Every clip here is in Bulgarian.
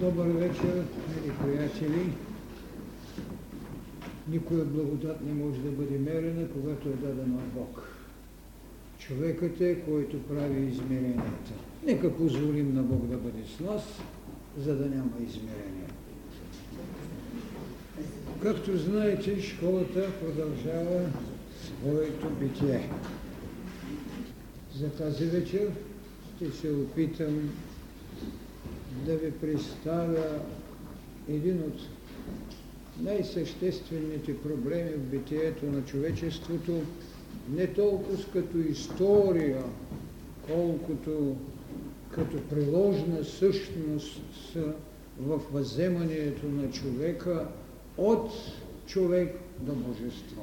Добър вечер, мили приятели. Никоя благодат не може да бъде мерена, когато е дадена от Бог. Човекът е, който прави измеренията. Нека позволим на Бог да бъде с нас, за да няма измерения. Както знаете, школата продължава своето битие. За тази вечер ще се опитам да ви представя един от най-съществените проблеми в битието на човечеството, не толкова като история, колкото като приложна същност в въземането на човека от човек до божество.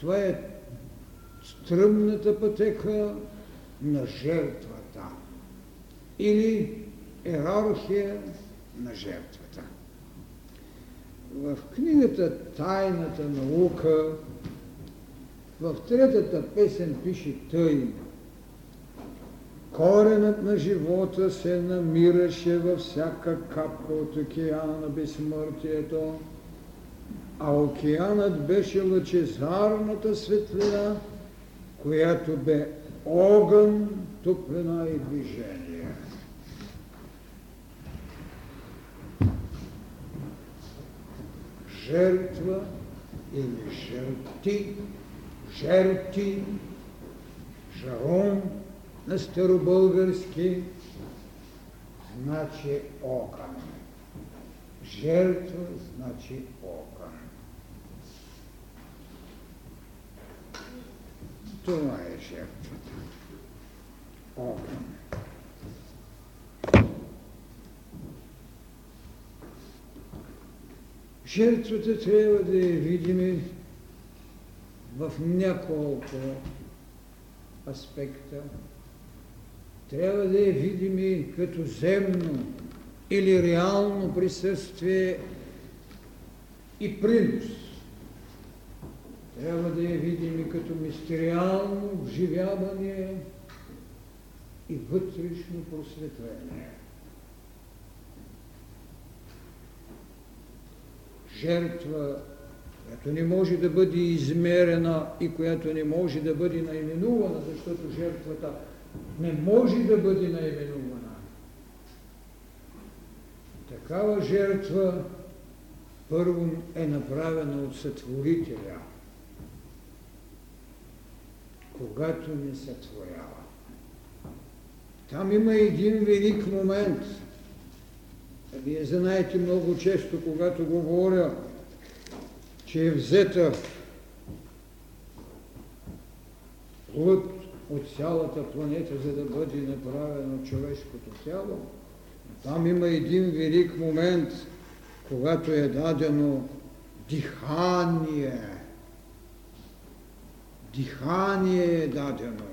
Това е стръмната пътека на жертвата или иерархия на жертвата. В книгата Тайната наука в третата песен пише тъй. Коренът на живота се намираше във всяка капка от океана на безсмъртието, а океанът беше лъчезарната светлина, която бе огън, топлина и движение. Жертва или жертви, жерти, жарон на старобългарски, значи огън. Жертва значи огън. Това е жертвата. Огън. Жертвата трябва да я видим в няколко аспекта. Трябва да я видим като земно или реално присъствие и принос. Трябва да я видим като мистериално вживяване и вътрешно просветление. Жертва, която не може да бъде измерена и която не може да бъде наименувана, защото жертвата не може да бъде наименувана. Такава жертва първо е направена от сътворителя, когато не сътворява. Там има един велик момент. Вие знаете много често, когато говоря, че е взета плът от цялата планета, за да бъде направено човешкото тяло, там има един велик момент, когато е дадено дихание. Дихание е дадено.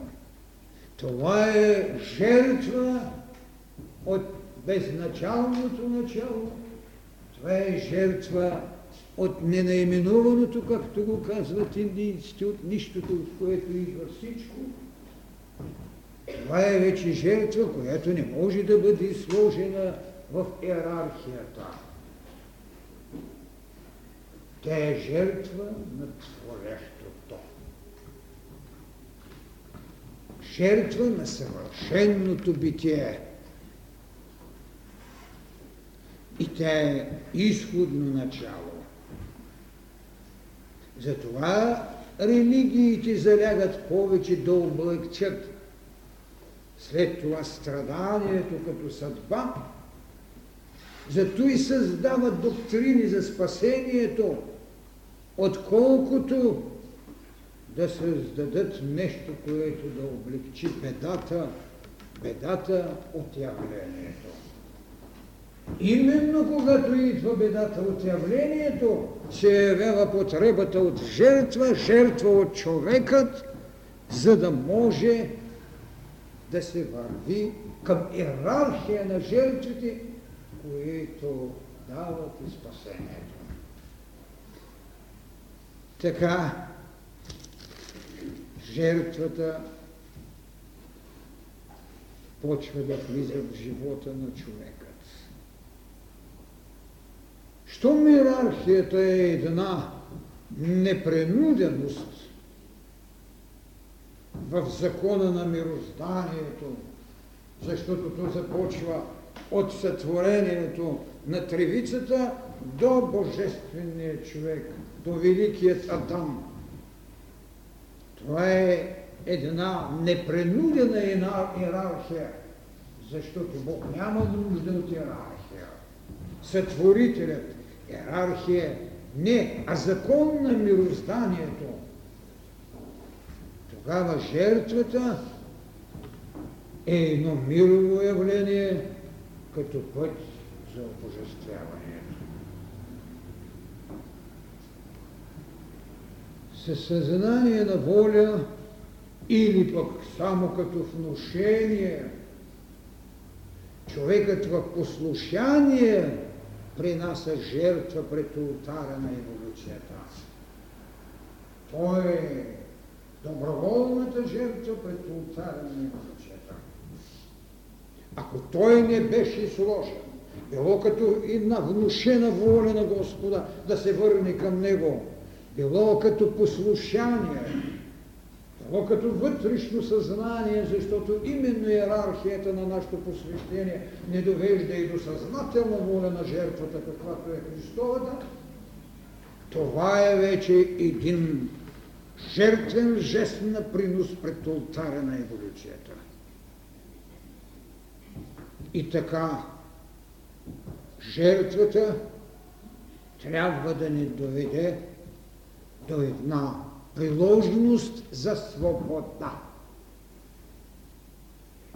Това е жертва от безначалното начало. Това е жертва от ненаименуваното, както го казват индийците, от нищото, от което идва всичко. Това е вече жертва, която не може да бъде сложена в иерархията. Тя е жертва на творещото. Жертва на съвършенното битие. И тя е изходно начало. Затова религиите залягат повече да облегчат след това страданието като съдба, зато и създават доктрини за спасението, отколкото да създадат нещо, което да облегчи бедата, бедата от явлението. Именно когато идва бедата от явлението, се явява потребата от жертва, жертва от човекът, за да може да се върви към иерархия на жертвите, които дават и спасението. Така, жертвата почва да влиза в живота на човекът. Щом иерархията е една непренуденост в закона на мирозданието, защото то започва от сътворението на тревицата до божествения човек, до великият Адам. Това е една непренудена иерархия, защото Бог няма нужда от иерархия. Сътворителят, иерархия не, а закон на мирозданието. Тогава жертвата е едно мирово явление като път за обожествяването. Със съзнание на воля или пък само като внушение, човекът в послушание принася жертва пред ултара на еволюцията. Той е доброволната жертва пред ултара на еволюцията. Ако той не беше сложен, било като една внушена воля на Господа да се върне към Него, било като послушание, било като вътрешно съзнание, защото именно иерархията на нашето посвещение не довежда и до съзнателна воля на жертвата, каквато е Христовата, това е вече един жертвен жест на принос пред ултаря на еволюцията. И така, жертвата трябва да ни доведе до една приложност за свобода.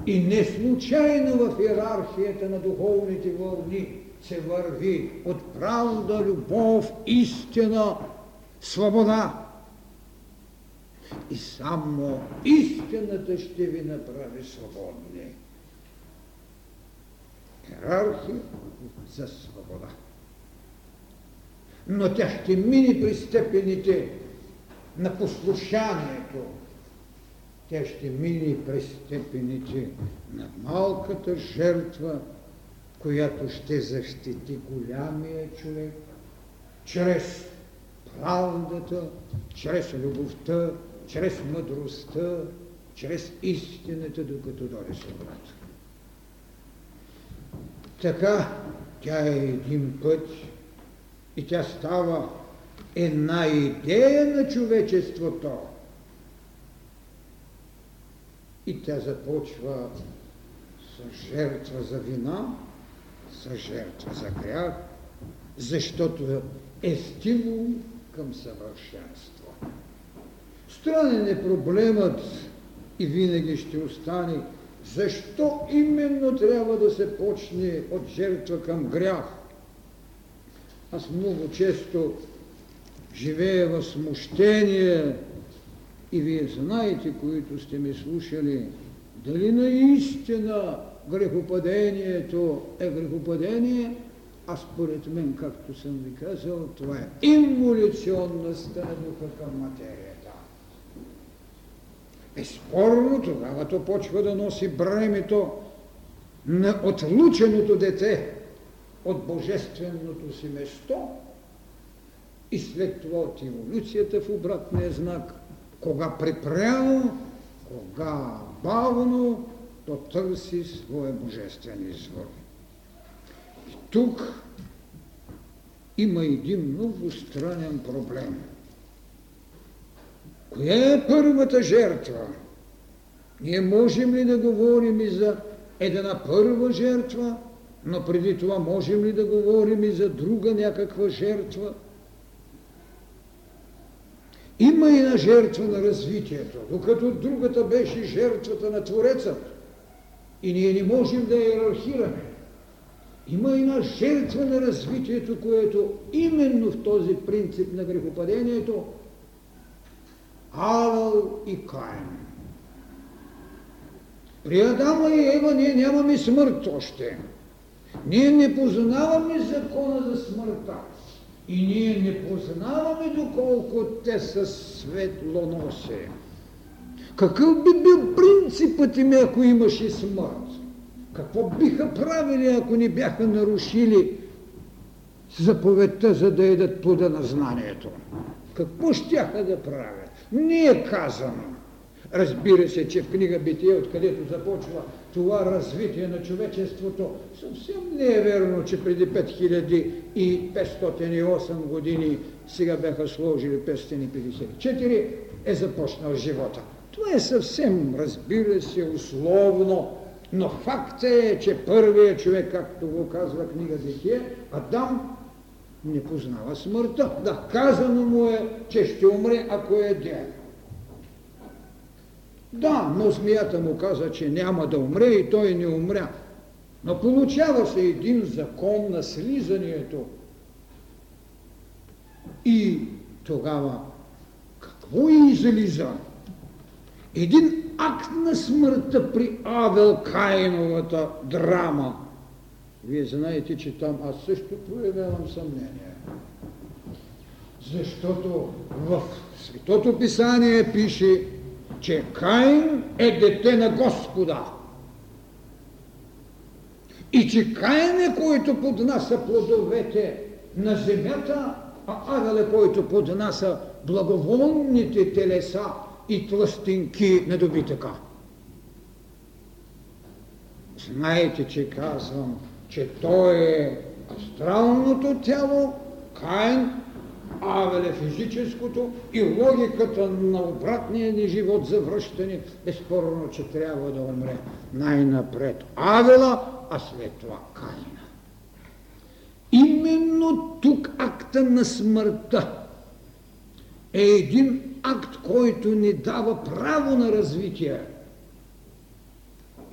И не случайно в иерархията на духовните вълни се върви от правда, любов, истина, свобода. И само истината ще ви направи свободни. Иерархия за свобода. Но тя ще мине при степените на послушанието. Тя ще мине през степените на малката жертва, която ще защити голямия човек, чрез правдата, чрез любовта, чрез мъдростта, чрез истината, докато дойде свободата. Така тя е един път и тя става една идея на човечеството. И тя започва с жертва за вина, с жертва за грях, защото е стимул към съвършенство. Странен е проблемът и винаги ще остане защо именно трябва да се почне от жертва към грях. Аз много често живея в смущение. И вие знаете, които сте ме слушали, дали наистина грехопадението е грехопадение, а според мен, както съм ви казал, това е инволюционността на духа към материята. Безспорно тогава то почва да носи бремето на отлученото дете от божественото си место и след това от еволюцията в обратния знак, кога припрямо, кога бавно, то търси своя божествен извор. И тук има един много странен проблем. Коя е първата жертва? Ние можем ли да говорим и за една първа жертва, но преди това можем ли да говорим и за друга някаква жертва? Има и на жертва на развитието, докато другата беше жертвата на Творецът. И ние не можем да иерархираме. Има и на жертва на развитието, което именно в този принцип на грехопадението Авал и Каин. При Адама и Ева ние нямаме смърт още. Ние не познаваме закона за смъртта. И ние не познаваме доколко те са светлоноси. Какъв би бил принципът им, ако имаше смърт? Какво биха правили, ако не бяха нарушили заповедта, за да едат плода на знанието. Какво щяха да правят? Не е казано. Разбира се, че в книга Битие, откъдето започва това развитие на човечеството, съвсем не е верно, че преди 5508 години сега бяха сложили 554, е започнал живота. Това е съвсем, разбира се, условно, но факт е, че първият човек, както го казва книга Битие, Адам не познава смъртта. Да, казано му е, че ще умре, ако е ден. Да, но змията му каза, че няма да умре и той не умря. Но получава се един закон на слизанието. И тогава какво излиза? Един акт на смъртта при Авел Кайновата драма. Вие знаете, че там аз също проявявам съмнение. Защото в Светото Писание пише, че Каин е дете на Господа. И че Каин е, който поднася плодовете на земята, а Авел е, който поднася благоволните телеса и тластинки на добитъка. Знаете, че казвам, че той е астралното тяло, Каин Авел е физическото и логиката на обратния ни живот за връщане, безспорно, че трябва да умре най-напред Авела, а след това Каина. Именно тук акта на смъртта е един акт, който ни дава право на развитие.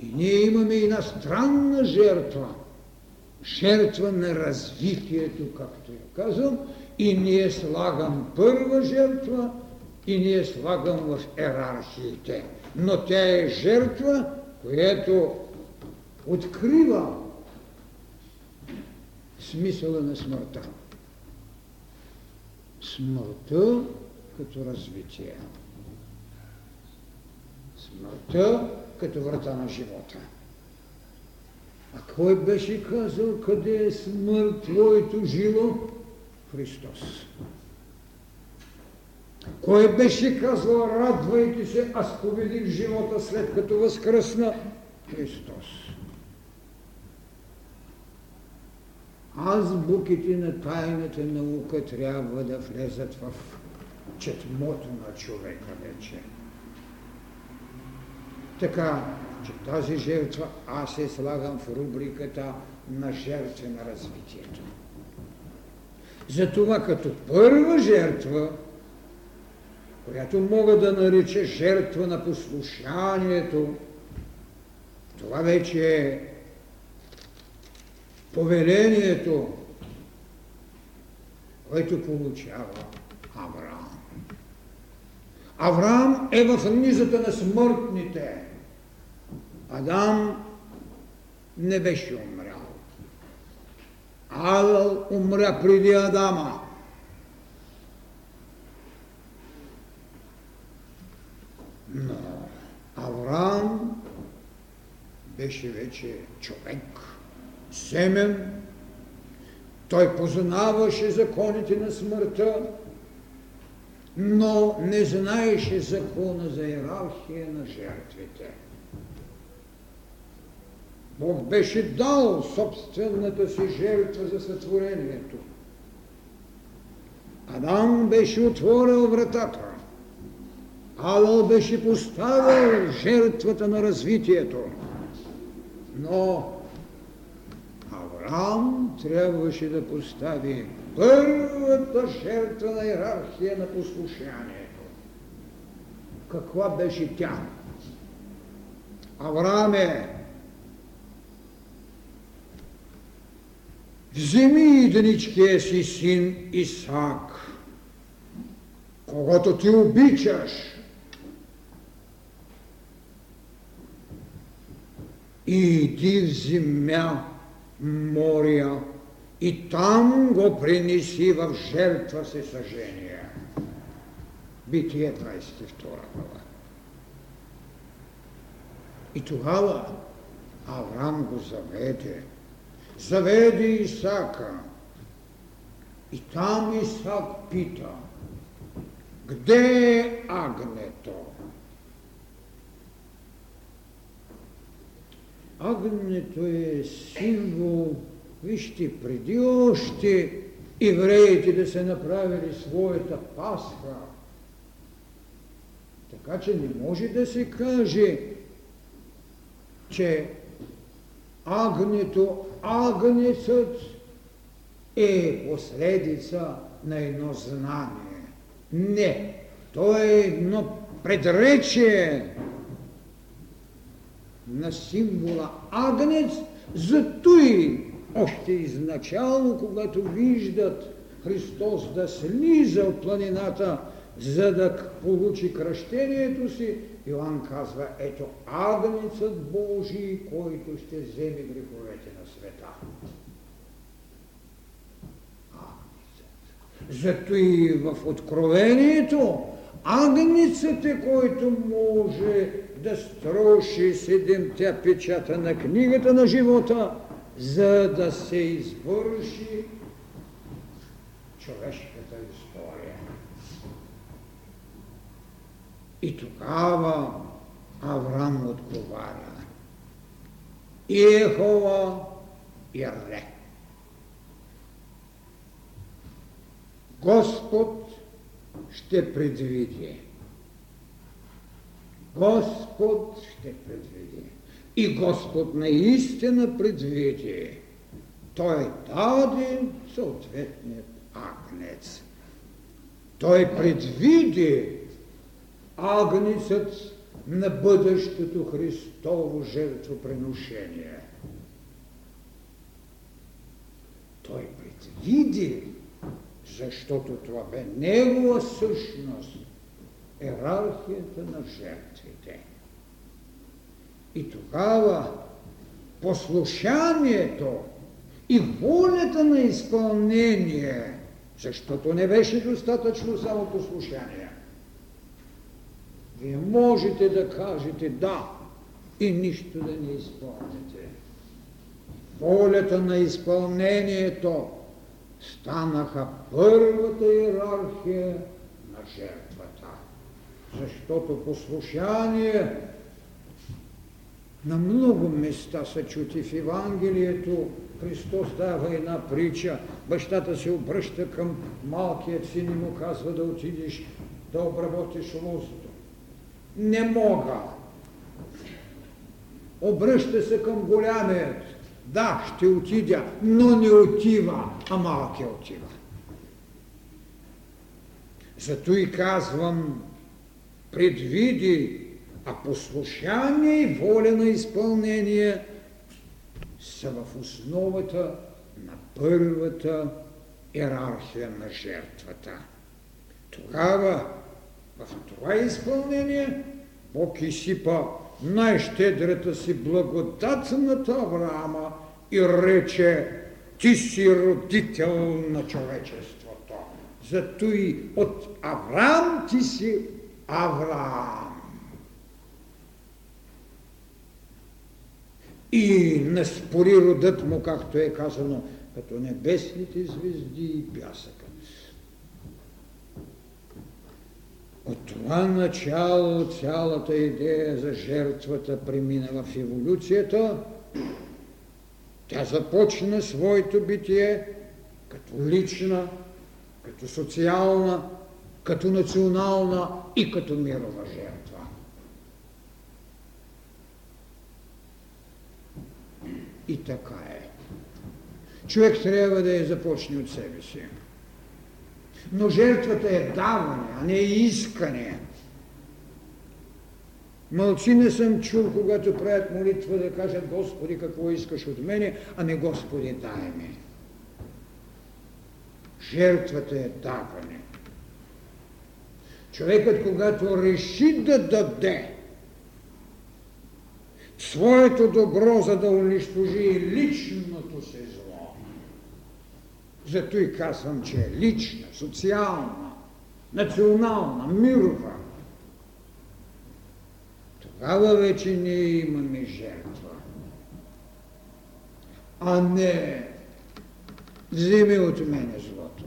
И ние имаме една странна жертва. Жертва на развитието, както я казвам, и ние слагам първа жертва и ние слагам в ерархиите. Но тя е жертва, която открива смисъла на смъртта. Смъртта като развитие. Смъртта като врата на живота. А кой беше казал, къде е смърт твоето жило? Христос. Кой беше казал, радвайте се, аз победих живота след като възкръсна? Христос. Азбуките на тайната наука трябва да влезат в четмото на човека вече. Така, че тази жертва аз се слагам в рубриката на жертва на развитието. Затова като първа жертва, която мога да нареча жертва на послушанието, това вече е повелението, което получава Авраам. Авраам е в низата на смъртните. Адам не беше умрял. Авел умря преди Адама. Но Авраам беше вече човек, семен, той познаваше законите на смъртта, но не знаеше закона за иерархия на жертвите. Бог беше дал собствената си жертва за сътворението. Адам беше отворил вратата. Авел беше поставил жертвата на развитието. Но Авраам трябваше да постави първата жертва на иерархия на послушанието. Каква беше тя? Авраам Вземи единичкия си син Исаак, когато ти обичаш, и иди в земя моря и там го принеси в жертва се съжение. Битие 22 глава. И тогава Авраам го заведе заведе Исака И там Исак пита, къде е агнето? Агнето е символ, вижте, преди още евреите да се направили своята пасха. Така че не може да се каже, че агнето, агнецът е последица на едно знание. Не, то е едно предречие на символа агнец, зато и още изначално, когато виждат Христос да слиза от планината, за да получи кръщението си, Йоанн казва, ето агнецът Божий, който ще вземе греховете на света. Зато и в Откровението агнецът е, който може да строши седемте печата на книгата на живота, за да се извърши човешката история. И тогава Авраам отговаря. И Ехова и Ре. Господ ще предвиди. Господ ще предвиди. И Господ наистина предвиди. Той даде съответният агнец. Той предвиди агнецът на бъдещето Христово жертвоприношение. Той предвиди защото това бе негова същност, ерархията на жертвите. И тогава послушанието и волята на изпълнение, защото не беше достатъчно само послушание. Вие можете да кажете да и нищо да не изпълните. Волята на изпълнението станаха първата иерархия на жертвата. Защото послушание на много места се чути в Евангелието. Христос дава една притча. Бащата се обръща към малкият син и му казва да отидеш да обработиш лозото. Не мога. Обръща се към голямият да, ще отидя, но не отива, а малкият отива. Зато и казвам, предвиди, а послушание и воля на изпълнение са в основата на първата иерархия на жертвата. Тогава в това изпълнение Бог изсипа най-щедрата си благодат над Авраама и рече, ти си родител на човечеството. Зато и от Авраам ти си Авраам. И не спори родът му, както е казано, като небесните звезди и пясъкът. От това начало цялата идея за жертвата премина в еволюцията. Тя започна своето битие като лична, като социална, като национална и като мирова жертва. И така е. Човек трябва да я започне от себе си. Но жертвата е даване, а не искане. Мълци не съм чул, когато правят молитва да кажат Господи, какво искаш от мене, а не Господи, дай ми. Жертвата е даване. Човекът, когато реши да даде своето добро, за да унищожи личното си зло, зато и казвам, че е лична, социална, национална, мирова. Тогава вече ние имаме жертва. А не вземи от мене злото.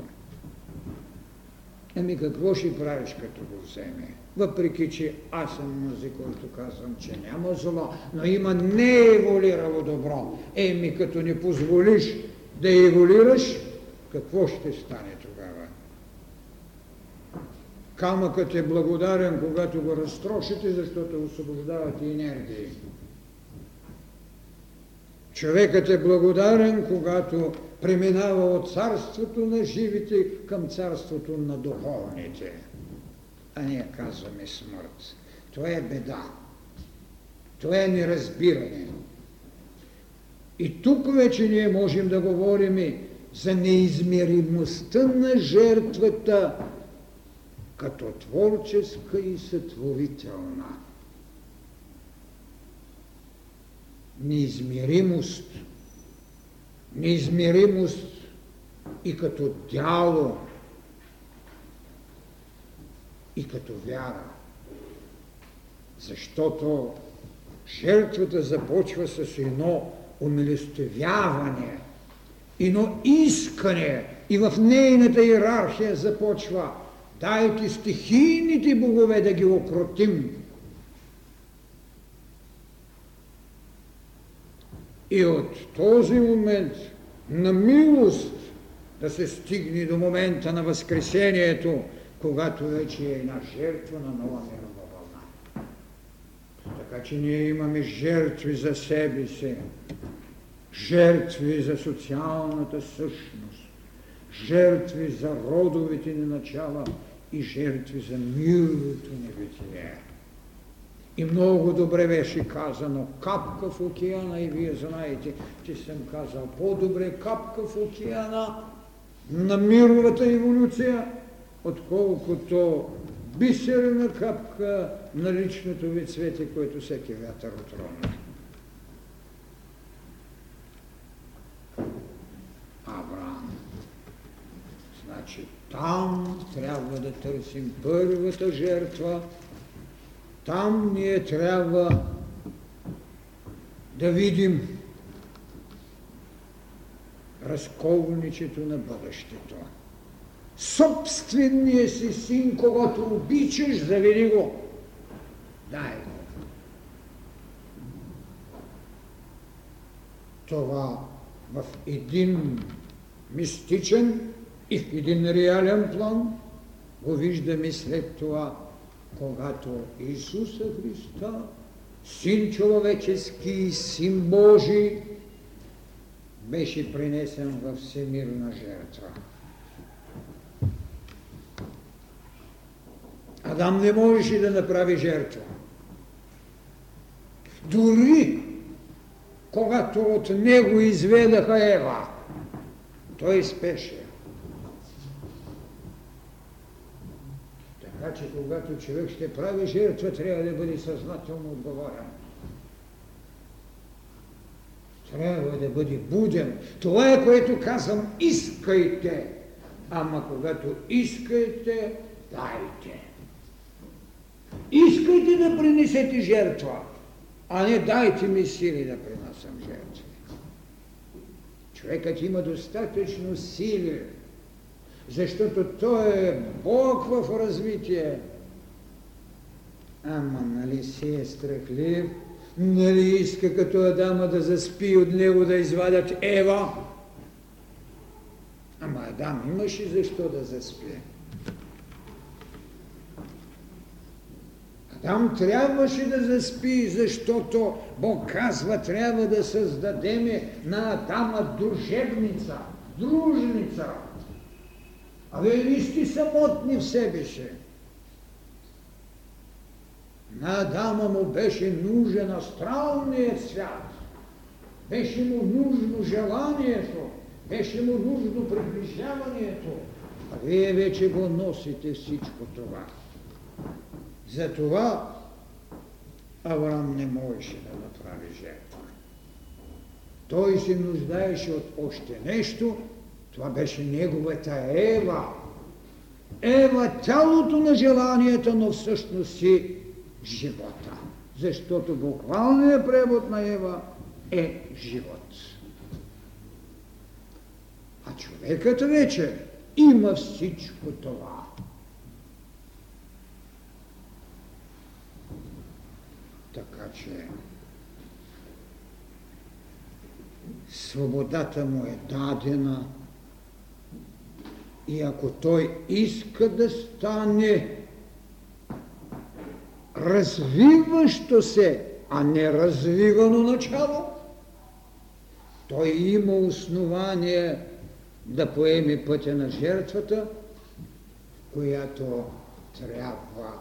Еми какво ще правиш като го вземе? Въпреки, че аз съм този, който казвам, че няма зло, но има не еволирало добро. Еми като не позволиш да еволираш, какво ще стане тогава? Камъкът е благодарен, когато го разтрошите, защото освобождавате енергии. Човекът е благодарен, когато преминава от царството на живите към царството на духовните. А ние казваме смърт. Това е беда. Това е неразбиране. И тук вече ние можем да говорим за неизмеримостта на жертвата като творческа и сътворителна. Неизмеримост. Неизмеримост и като дяло, и като вяра. Защото жертвата започва с едно умилостивяване, едно искане и в нейната иерархия започва дайте стихийните богове да ги окротим. И от този момент на милост да се стигне до момента на Възкресението, когато вече е една жертва на нова мирова вълна. Така че ние имаме жертви за себе си, жертви за социалната същност, жертви за родовите ни начала и жертви за мирното небитие. И много добре беше казано капка в океана и вие знаете, че съм казал по-добре капка в океана на мировата еволюция, отколкото бисерна капка на личното ви цвете, което всеки вятър отронва. Авраам. Значи там трябва да търсим първата жертва, там ние трябва да видим разковничето на бъдещето собствения си син, когато обичаш, заведи го. Дай го. Това в един мистичен и в един реален план го виждаме след това, когато Исуса Христа, Син човечески и Син Божий, беше принесен във всемирна жертва. Адам не можеше да направи жертва. Дори когато от него изведаха Ева, той спеше. Че когато човек ще прави жертва, трябва да бъде съзнателно отговорен. Трябва да бъде буден. Това е което казвам, искайте. Ама когато искайте, дайте. Искайте да принесете жертва, а не дайте ми сили да принасям жертви. Човекът има достатъчно сили, защото той е Бог в развитие. Ама нали си е страхлив, нали иска като Адама да заспи от него да извадят Ева? Ама Адам имаше защо да заспи. Там трябваше да заспи, защото Бог казва, трябва да създадеме на Адама дружебница, дружница. А вие ли сте самотни в себе си? На Адама му беше нужен астралният свят. Беше му нужно желанието, беше му нужно приближаването. А вие вече го носите всичко това. Затова Авраам не можеше да направи жертва. Той се нуждаеше от още нещо, това беше неговата Ева. Ева тялото на желанията, но всъщност си живота. Защото буквалният превод на Ева е живот. А човекът вече има всичко това. Така че свободата му е дадена и ако той иска да стане развиващо се, а не развивано начало, той има основание да поеме пътя на жертвата, която трябва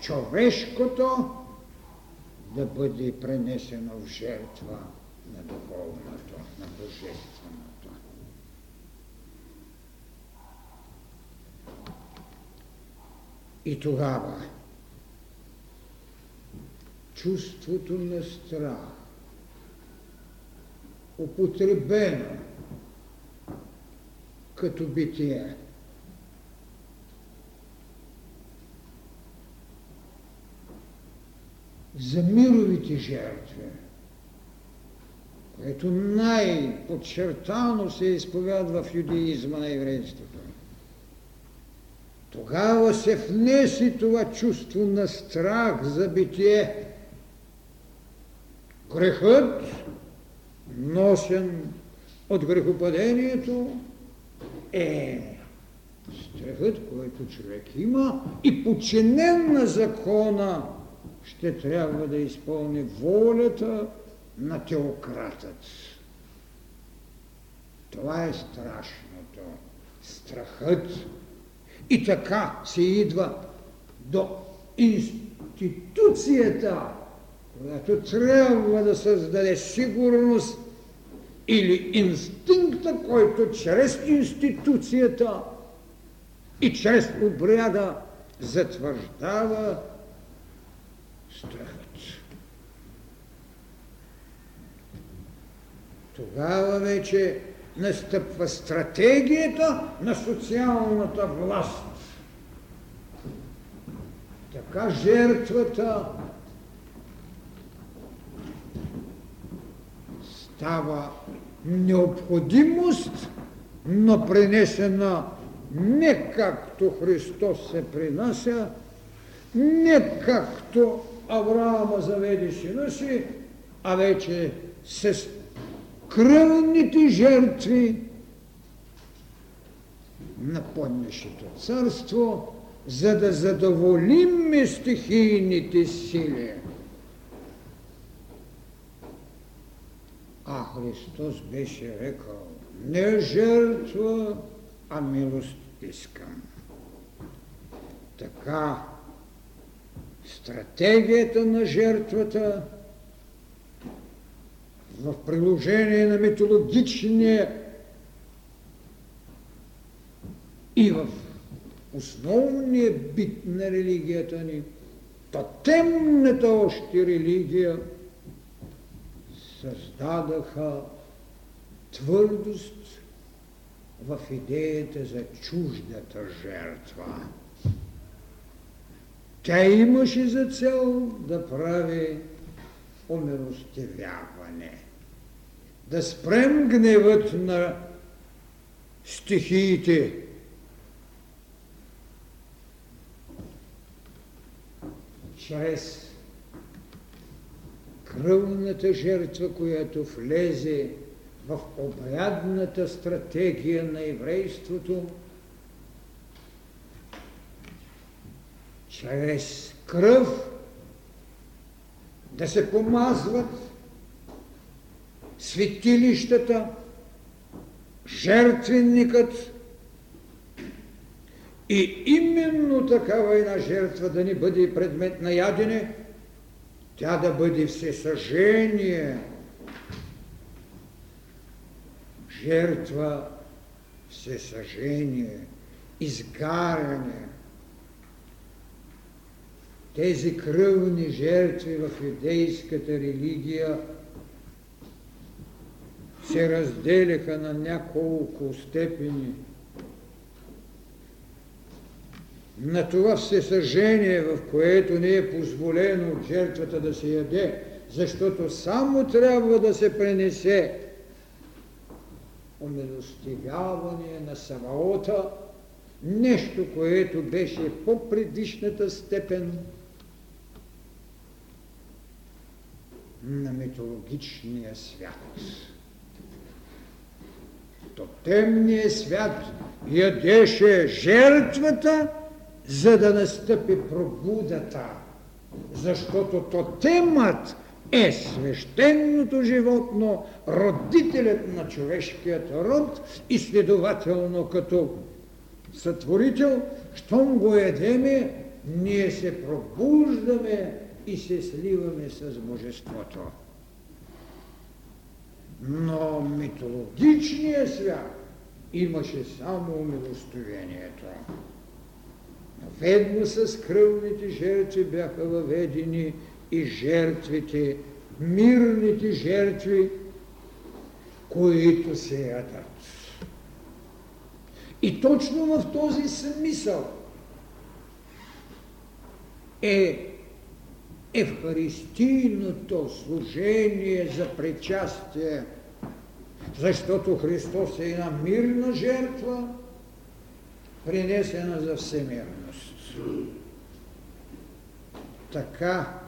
човешкото да бъде пренесено в жертва на духовното, на божественото. И тогава чувството на страх, употребено като битие, за мировите жертви, което най-подчертано се изповядва в юдеизма на еврейството. Тогава се внеси това чувство на страх за битие. Грехът, носен от грехопадението, е страхът, който човек има и подчинен на закона ще трябва да изпълни волята на теократът. Това е страшното. Страхът. И така се идва до институцията, която трябва да създаде сигурност или инстинкта, който чрез институцията и чрез обряда затвърждава страхът. Тогава вече настъпва стратегията на социалната власт. Така жертвата става необходимост, но пренесена не както Христос се принася, не както Авраама заведе сина си, а вече с кръвните жертви на поднешето царство, за да задоволим стихийните сили. А Христос беше рекал, не жертва, а милост искам. Така стратегията на жертвата в приложение на митологичния и в основния бит на религията ни, тотемната още религия, създадаха твърдост в идеята за чуждата жертва. Тя имаше за цел да прави омилостивяване. Да спрем гневът на стихиите. Чрез кръвната жертва, която влезе в обрядната стратегия на еврейството, чрез кръв да се помазват светилищата, жертвенникът. И именно такава една жертва да ни бъде предмет на ядене, тя да бъде всесъжение, жертва, всесъжение, изгаряне, тези кръвни жертви в юдейската религия се разделяха на няколко степени. На това всесъжение, в което не е позволено от жертвата да се яде, защото само трябва да се пренесе умилостивяване на самота, нещо, което беше по предишната степен на митологичния свят. Тотемният свят ядеше жертвата, за да настъпи пробудата, защото тотемът е свещеното животно, родителят на човешкият род и следователно като сътворител, щом го едеме, ние се пробуждаме и се сливаме с Божеството. Но митологичният свят имаше само милостовението. Ведно с кръвните жертви бяха въведени и жертвите, мирните жертви, които се ядат. И точно в този смисъл е Евхаристийното служение за причастие, защото Христос е една мирна жертва, принесена за всемирност. Така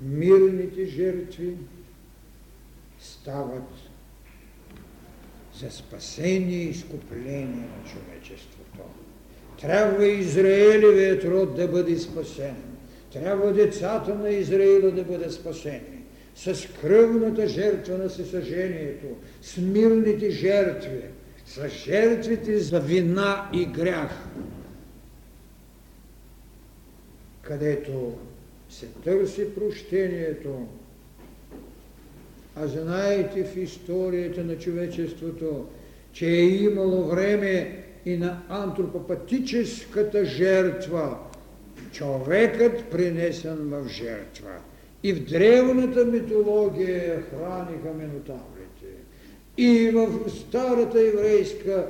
мирните жертви стават за спасение и изкупление на човечеството. Трябва Израелевият род да бъде спасен. Трябва децата на Израила да бъдат спасени. С кръвната жертва на съсъжението, с мирните жертви, с жертвите за вина и грях, където се търси прощението, а знаете в историята на човечеството, че е имало време и на антропопатическата жертва, човекът принесен в жертва. И в древната митология храниха минотаврите. И в старата еврейска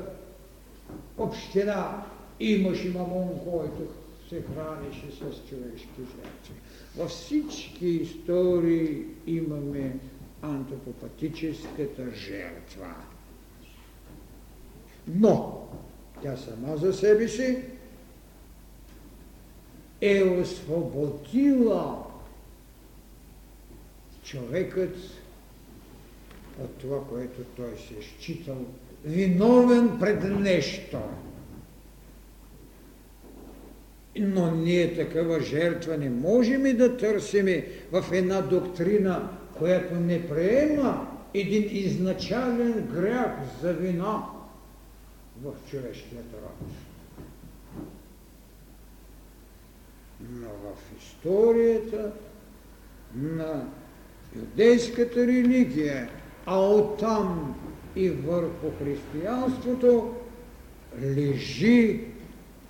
община имаше мамон, който се хранише с човешки жертви. Във всички истории имаме антропопатическата жертва. Но тя сама за себе си е освободила човекът от това, което той се е считал виновен пред нещо. Но ние такава жертва не можем и да търсиме в една доктрина, която не приема един изначален грях за вина в човешкият род. Но в историята на юдейската религия, а оттам и върху християнството, лежи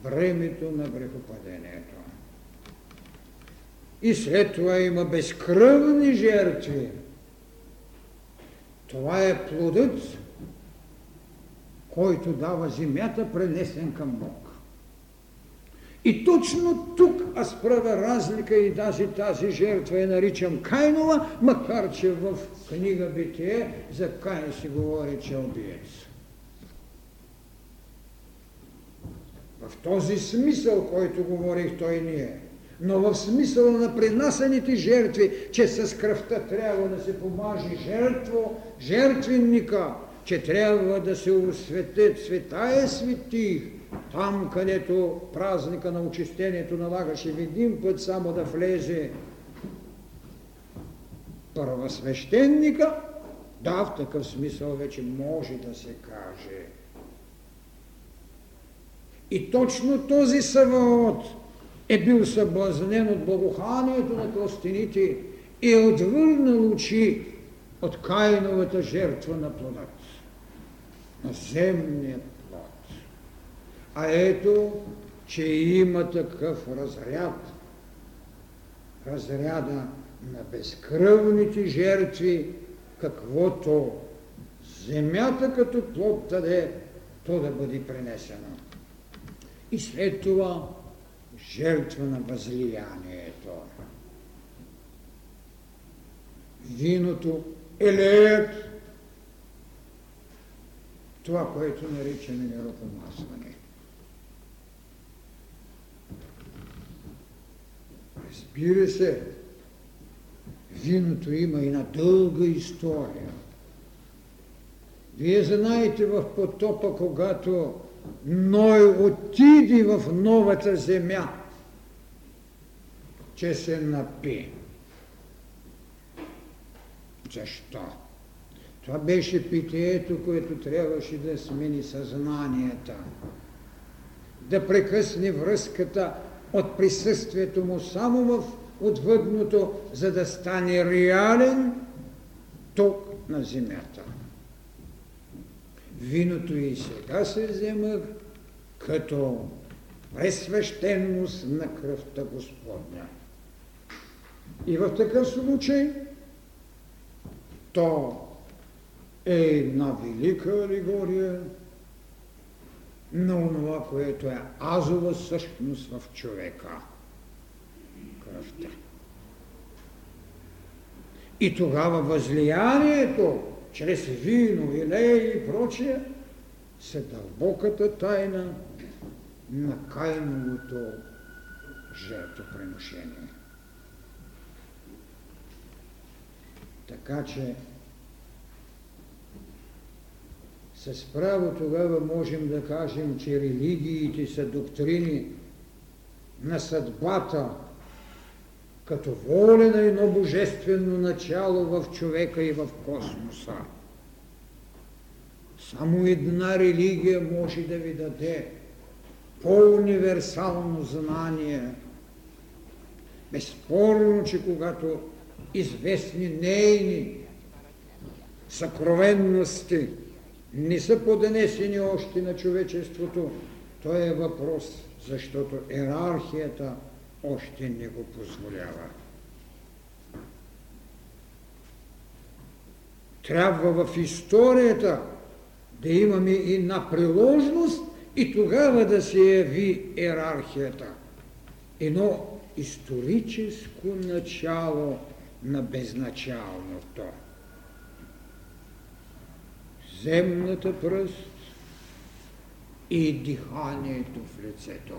времето на грехопадението. И след това има безкръвни жертви. Това е плодът, който дава земята, пренесен към Бог. И точно тук аз правя разлика и тази, тази жертва я наричам Кайнова, макар че в книга Битие за Кайн си говори, че е убиец. В този смисъл, който говорих той ние, но в смисъла на принасените жертви, че с кръвта трябва да се помажи жертво, жертвенника, че трябва да се осветят светая светих, там, където празника на очистението налагаше в един път само да влезе първосвещеника, да, в такъв смисъл вече може да се каже. И точно този Саваот е бил съблазнен от благоханието на тластените и е отвърнал очи от Кайновата жертва на плодът, земният плод. А ето, че има такъв разряд, разряда на безкръвните жертви, каквото земята като плод даде, то да бъде пренесено. И след това жертва на възлиянието. Виното, елеят, това, което наричаме неропомасване. Разбира се, виното има и на дълга история. Вие знаете в потопа, когато Ной отиди в новата земя, че се напи. Защо? Това беше питието, което трябваше да смени съзнанията, да прекъсне връзката от присъствието му само в отвъдното, за да стане реален тук на земята. Виното и сега се взема като пресвещеност на кръвта Господня. И в такъв случай то е една велика алегория на онова, което е азова същност в човека. Кръвта. И тогава възлиянието чрез вино, вилеи и прочие са дълбоката тайна на кайновото жертвоприношение. Така че с право тогава можем да кажем, че религиите са доктрини на съдбата, като воля на едно божествено начало в човека и в космоса. Само една религия може да ви даде по-универсално знание. Безспорно, че когато известни нейни съкровенности не са поднесени още на човечеството, то е въпрос, защото иерархията още не го позволява. Трябва в историята да имаме и на приложност и тогава да се яви иерархията. Едно историческо начало на безначалното. Земната пръст и диханието в лицето.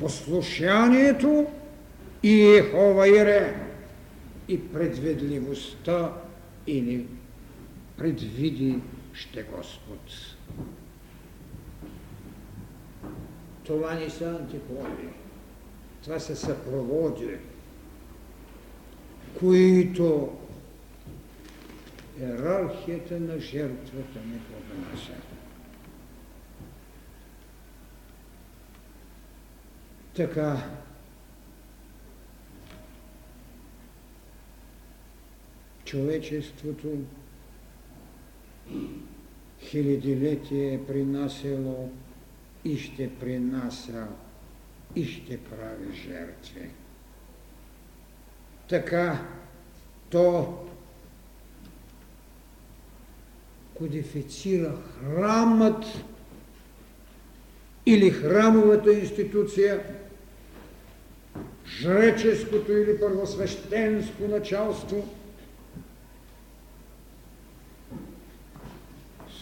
Послушанието и Ехова Ире и предведливостта или предвиди ще Господ. Това не са антиподи. Това са съпроводи, които иерархията на жертвата не поднася. Така, човечеството хилядилетие е принасяло и ще принася и ще прави жертви. Така то кодифицира храмът или храмовата институция, жреческото или първосвещенско началство –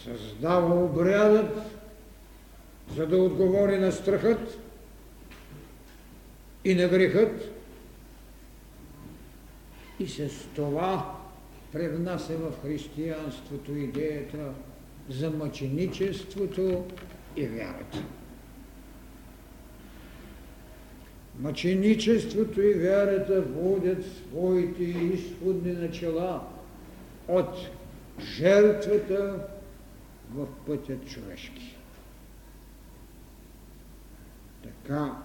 създава обрядът, за да отговори на страхът и на грехът. И с това превнася в християнството идеята за мъченичеството и вярата. Мъченичеството и вярата водят своите изходни начала от жертвата в пътя човешки. Така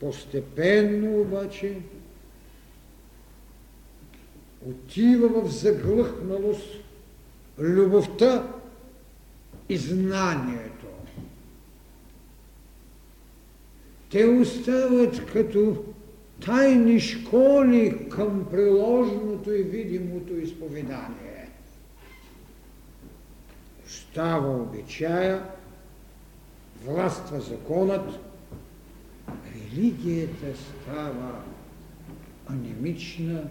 постепенно обаче отива в заглъхналост любовта и знанието. Те остават като тайни школи към приложеното и видимото изповедание. Става обичая, властва законът, религията става анемична,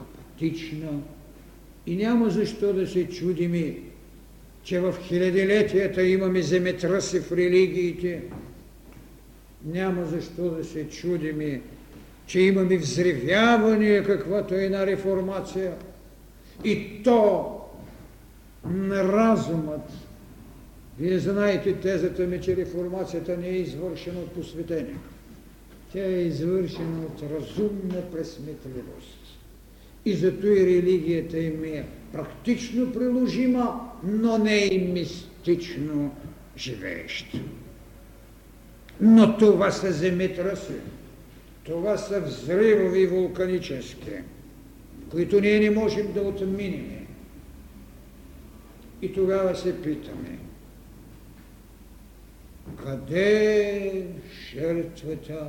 апатична и няма защо да се чудими, че в хилядилетията имаме земетръси в религиите, няма защо да се чудиме, че имаме взривяване, каквато е една реформация, и то на разумът. Вие знаете тезата ми, че реформацията не е извършена от посветение. Тя е извършена от разумна пресметливост. И зато и религията им е практично приложима, но не и мистично живееща. Но това са земетраси. Това са взривови вулканически, които ние не можем да отминем. И тогава се питаме, къде е жертвата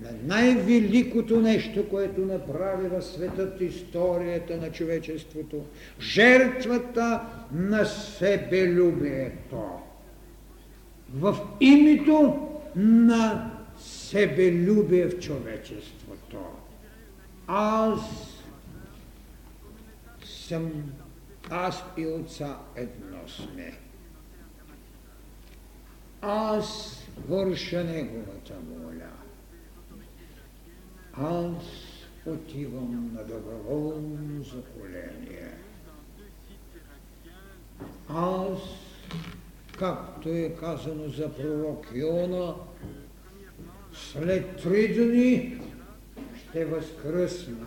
на най-великото нещо, което направи в светът историята на човечеството, жертвата на себелюбието. В името на себелюбие в човечеството. Аз съм, аз и отца едно сме. Аз върша неговата воля. Аз отивам на доброволно заколение. Аз, както е казано за пророк Йона, след три дни ще възкръсна.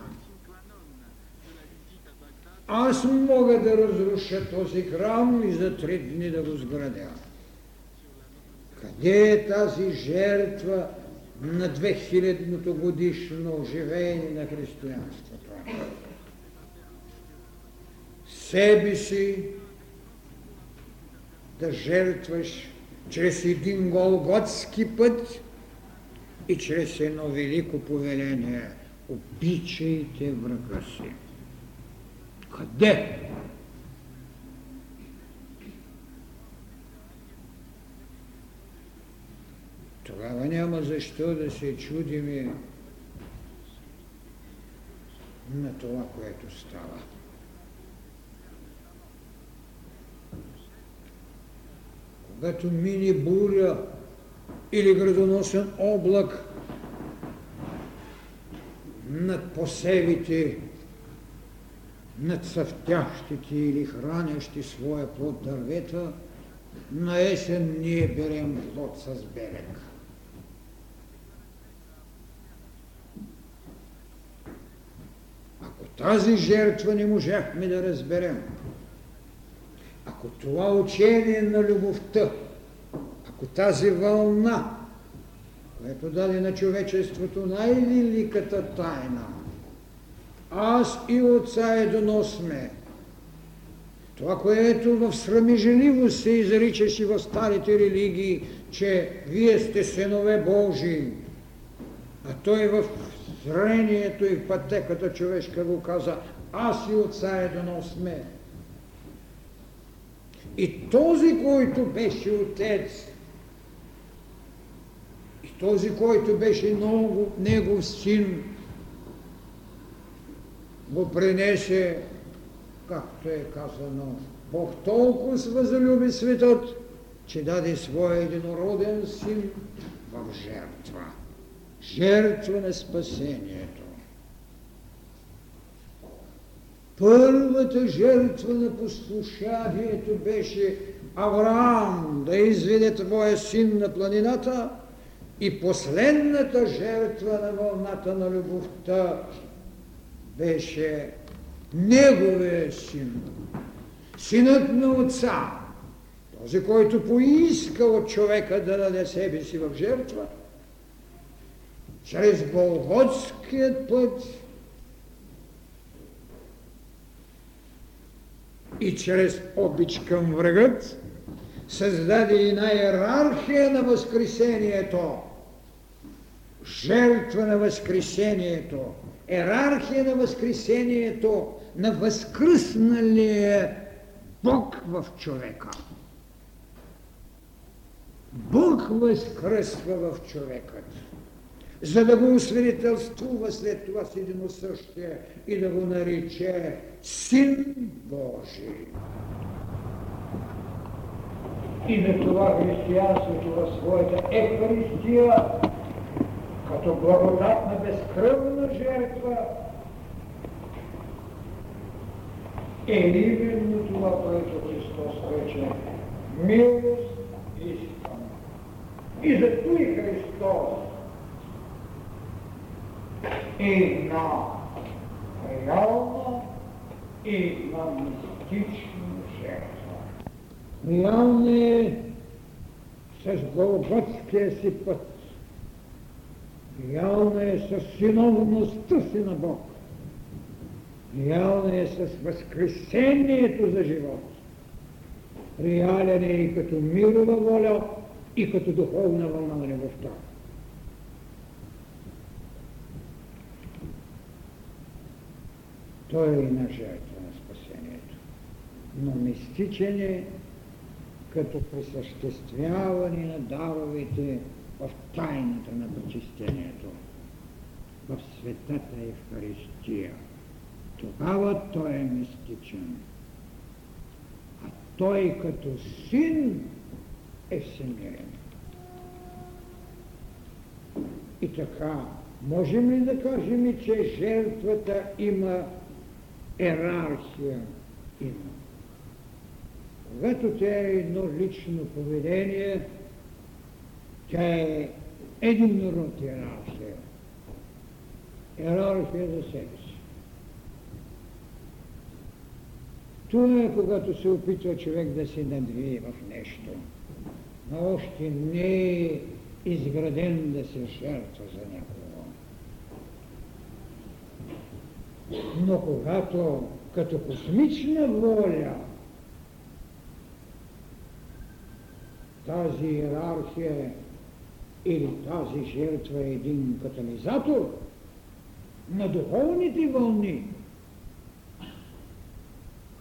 Аз мога да разруша този храм и за три дни да го сградя. Къде е тази жертва на 2000-то годишно оживение на християнството? Себе си да жертваш чрез един голготски път и чрез едно велико повеление обичайте врага си. Къде? Тогава няма защо да се чудиме на това, което става. Когато мини буря или градоносен облак над посевите, над цъфтящите или хранящи своя плод дървета, на есен ние берем плод с берег. Ако тази жертва не можахме да разберем, ако това учение на любовта, ако тази вълна, която даде на човечеството най-великата тайна, аз и отца едно сме, това, което в срамежливост се изричаше в старите религии, че вие сте синове Божии, а той в зрението и в пътеката човешка го каза, аз и отца едно сме. И този, който беше отец, и този, който беше много, негов син, го пренесе, както е казано, Бог толкова възлюби светът, че даде своя единороден син в жертва. Жертва на спасението. Първата жертва на послушанието беше Авраам да изведе твоя син на планината и последната жертва на вълната на любовта беше неговия син, синът на отца, този, който поиска от човека да даде себе си в жертва, чрез Голготският път и чрез обич към врагът, създаде една иерархия на Възкресението, жертва на Възкресението, иерархия на Възкресението, на възкръсналия Бог в човека. Бог възкръсва в човекът, за да го освидетелствува след това с единосъщие и да го нарече Син Божий. И на това християнството в своята Евхаристия като благодатна безкръвна жертва е именно това, което Христос рече милост искам. И зато и Христос е една реална и една мистична жертва. Реална е с Голготския си път. Реална е с синовността си на Бог. Реална е с възкресението за живот. Реален е и като мирова воля, и като духовна вълна на любовта. Той е и на жертва на спасението. Но мистичен е като присъществяване на даровете в тайната на причистението, в светата Евхаристия. Тогава той е мистичен. А той като син е всемирен. И така, можем ли да кажем, че жертвата има ерархия? Има. Когато тя е едно лично поведение, тя е един род иерархия. Иерархия за себе си. Това е когато се опитва човек да се надвие в нещо, но още не е изграден да се жертва за някого. Но когато като космична воля. Тази иерархия или тази жертва е един катализатор на духовните вълни,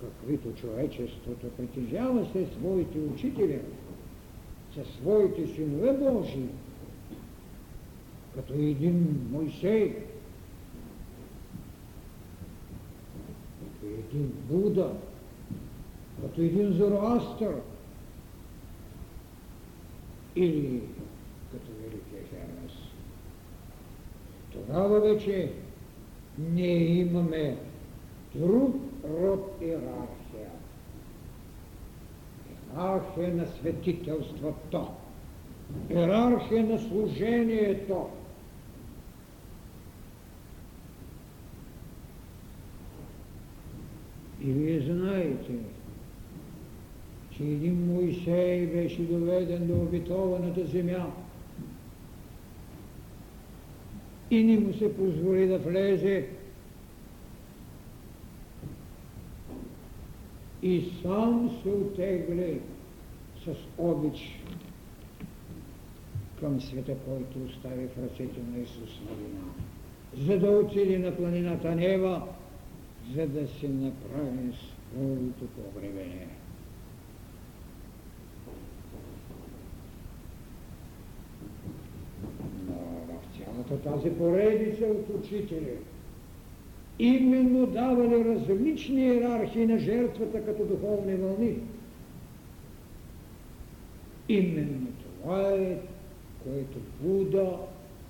каквито човечеството притежава се своите учители, със своите синове Божии, като един Мойсей, като един Буда, като един Зороастър, или като Великия Хермес. Тогава вече ние имаме друг род иерархия. Иерархия на светителството. Иерархия на служението. И вие знаете, че един Моисей беше доведен до обитованата земя. И не му се позволи да влезе. И сам се отегли с обич към света, който остави в ръцете на Исус Новина, за да отиде на планината Нева, за да се направи своето погребение. цялата тази поредица от учители именно давали различни иерархии на жертвата като духовни вълни. Именно това е, което Буда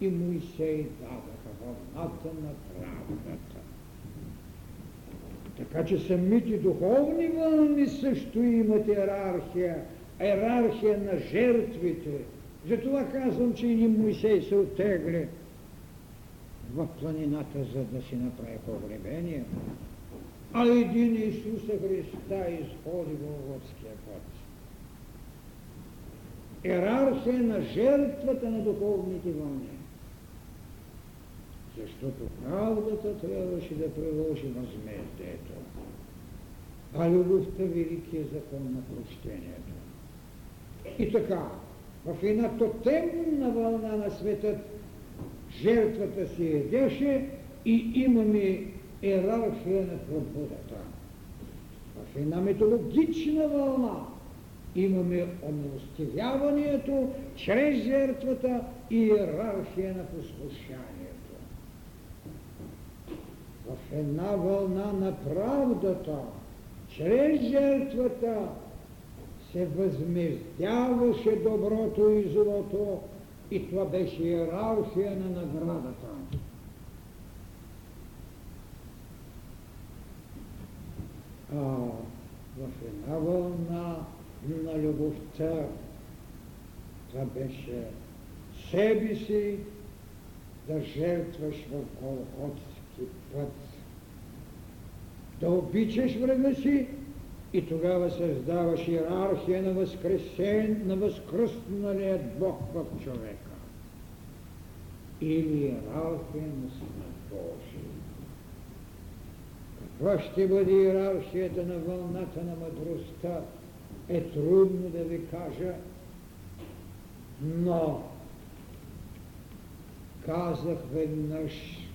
и Моисей дадаха вълната на правдата. Така че самите духовни вълни също имат иерархия, иерархия на жертвите. Затова казвам, че един Моисей се оттегли в планината, за да си направи погребение, а един Исуса Христа изходи в Голготския път. Ерархия на жертвата на духовните вълни. Защото правдата трябваше да приложи възмездието, а любовта великия закон на прощението. И така, в една тотемна вълна на светът жертвата се едеше и имаме иерархия на пробудата. В една метологична вълна имаме омилостивяването чрез жертвата и иерархия на послушанието. В една вълна на правдата, чрез жертвата се възмездяваше доброто и злото И това беше иерархия на наградата. А, в една вълна на любовта това беше себе си да жертваш в Голготски път, да обичаш врага си и тогава създаваш иерархия на възкресен, на възкръсналият Бог в човека. Или иерархия на Сина Божий. Каква ще бъде иерархията на вълната на мъдростта, е трудно да ви кажа, но казах веднъж,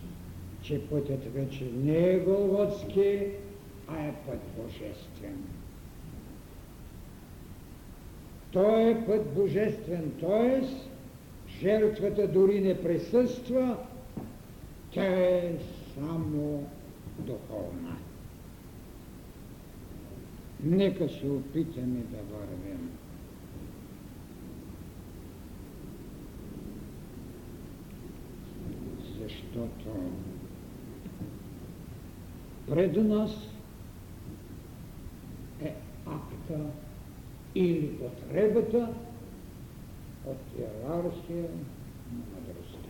че пътят вече не е Голготски, а е път божествен. Той е път божествен, т.е. жертвата дори не присъства, тя е само духовна. Нека се опитаме да вървим. Защото пред нас е акта или потребата от иерархия на мъдростта.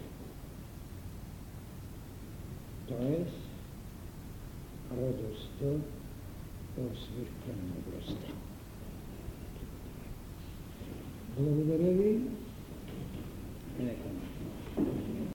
Тоест, радостта в свирка на мъдростта. Благодаря ви. Нека